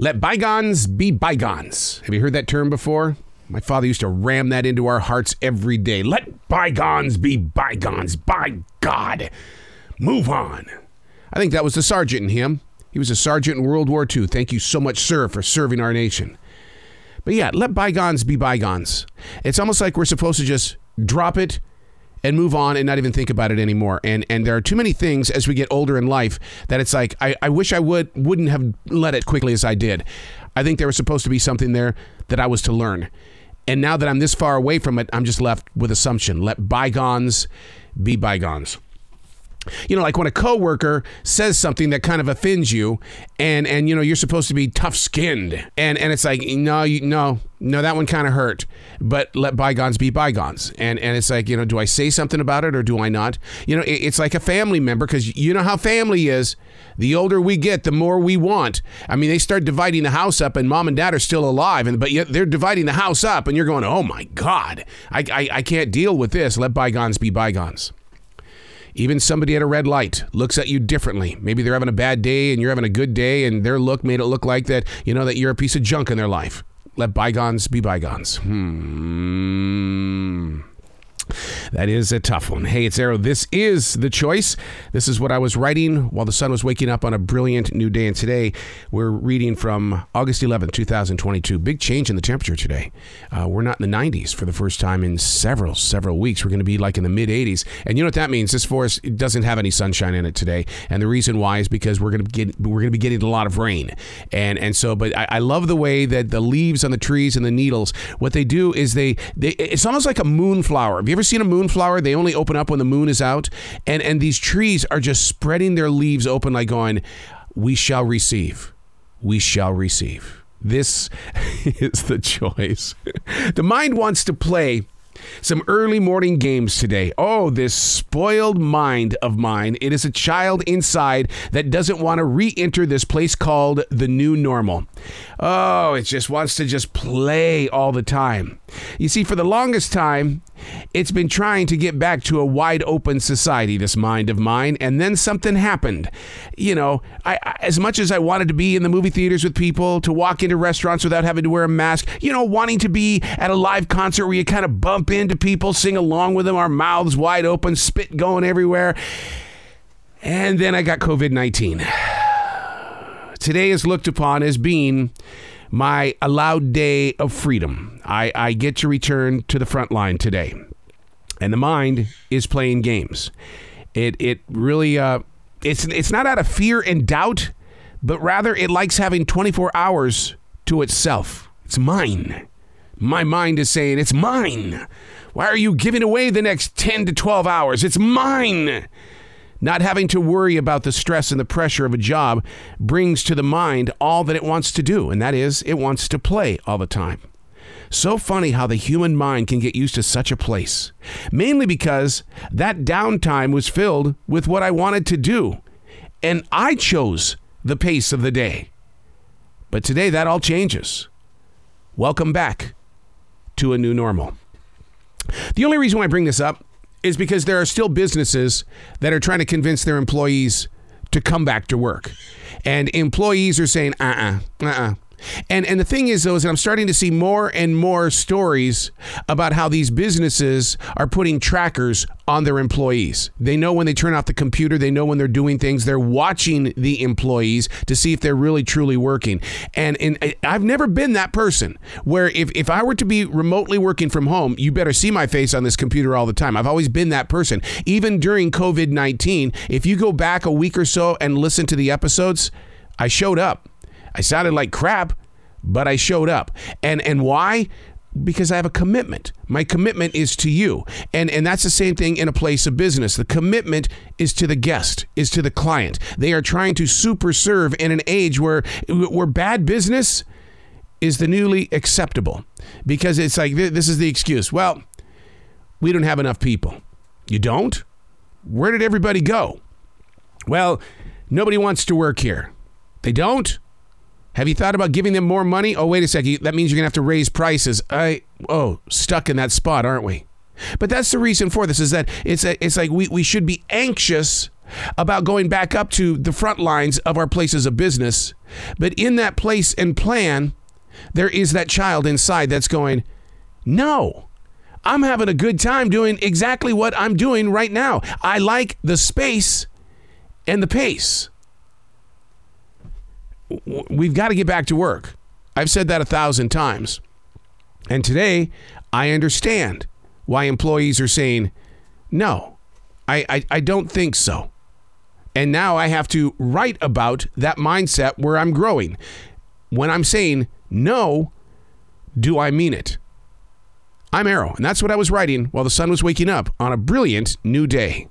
Let bygones be bygones. Have you heard that term before? My father used to ram that into our hearts every day. Let bygones be bygones. By God. Move on. I think that was the sergeant in him. He was a sergeant in World War II. Thank you so much, sir, for serving our nation. But yeah, let bygones be bygones. It's almost like we're supposed to just drop it and move on and not even think about it anymore. And and there are too many things as we get older in life that it's like I, I wish I would wouldn't have let it quickly as I did. I think there was supposed to be something there that I was to learn. And now that I'm this far away from it, I'm just left with assumption. Let bygones be bygones you know like when a coworker says something that kind of offends you and and you know you're supposed to be tough skinned and and it's like no you no no that one kind of hurt but let bygones be bygones. And and it's like you know do i say something about it or do i not? You know it, it's like a family member because you know how family is. The older we get the more we want. I mean they start dividing the house up and mom and dad are still alive and but yet they're dividing the house up and you're going oh my god i i, I can't deal with this. Let bygones be bygones even somebody at a red light looks at you differently. Maybe they're having a bad day and you're having a good day, and their look made it look like that, you know, that you're a piece of junk in their life. Let bygones be bygones. Hmm. That is a tough one. Hey, it's Arroe. This is the choice. This is what I was writing while the sun was waking up on a brilliant new day. And today we're reading from August 11th, 2022. Big change in the temperature today. Uh, we're not in the 90s for the first time in several, several weeks. We're going to be like in the mid 80s. And you know what that means? This forest doesn't have any sunshine in it today. And the reason why is because we're going to get we're going to be getting a lot of rain. And and so, but I, I love the way that the leaves on the trees and the needles. What they do is they they it's almost like a moonflower. Have you ever ever seen a moonflower? They only open up when the moon is out. And and these trees are just spreading their leaves open like going, we shall receive. We shall receive. This is the choice. the mind wants to play some early morning games today. Oh, this spoiled mind of mine. It is a child inside that doesn't want to re enter this place called the new normal. Oh, it just wants to just play all the time. You see, for the longest time, it's been trying to get back to a wide open society, this mind of mine, and then something happened. You know, I, I, as much as I wanted to be in the movie theaters with people, to walk into restaurants without having to wear a mask, you know, wanting to be at a live concert where you kind of bump into people, sing along with them, our mouths wide open, spit going everywhere. And then I got COVID 19. Today is looked upon as being my allowed day of freedom. I, I get to return to the front line today. And the mind is playing games. It it really uh it's it's not out of fear and doubt, but rather it likes having 24 hours to itself. It's mine. My mind is saying it's mine. Why are you giving away the next 10 to 12 hours? It's mine. Not having to worry about the stress and the pressure of a job brings to the mind all that it wants to do, and that is, it wants to play all the time. So funny how the human mind can get used to such a place. Mainly because that downtime was filled with what I wanted to do, and I chose the pace of the day. But today that all changes. Welcome back to a new normal. The only reason why I bring this up is because there are still businesses that are trying to convince their employees to come back to work. And employees are saying, uh uh-uh, uh, uh-uh. And and the thing is though is that I'm starting to see more and more stories about how these businesses are putting trackers on their employees. They know when they turn off the computer, they know when they're doing things. They're watching the employees to see if they're really truly working. And and I've never been that person where if if I were to be remotely working from home, you better see my face on this computer all the time. I've always been that person. Even during COVID-19, if you go back a week or so and listen to the episodes, I showed up. I sounded like crap, but I showed up. And and why? Because I have a commitment. My commitment is to you. And and that's the same thing in a place of business. The commitment is to the guest, is to the client. They are trying to super serve in an age where where bad business is the newly acceptable. Because it's like this is the excuse. Well, we don't have enough people. You don't? Where did everybody go? Well, nobody wants to work here. They don't? Have you thought about giving them more money? Oh, wait a second. That means you're going to have to raise prices. I oh, stuck in that spot, aren't we? But that's the reason for this is that it's a, it's like we, we should be anxious about going back up to the front lines of our places of business. But in that place and plan, there is that child inside that's going, No, I'm having a good time doing exactly what I'm doing right now. I like the space and the pace. We've got to get back to work. I've said that a thousand times. And today, I understand why employees are saying, no, I, I, I don't think so. And now I have to write about that mindset where I'm growing. When I'm saying no, do I mean it? I'm Arroe, and that's what I was writing while the sun was waking up on a brilliant new day.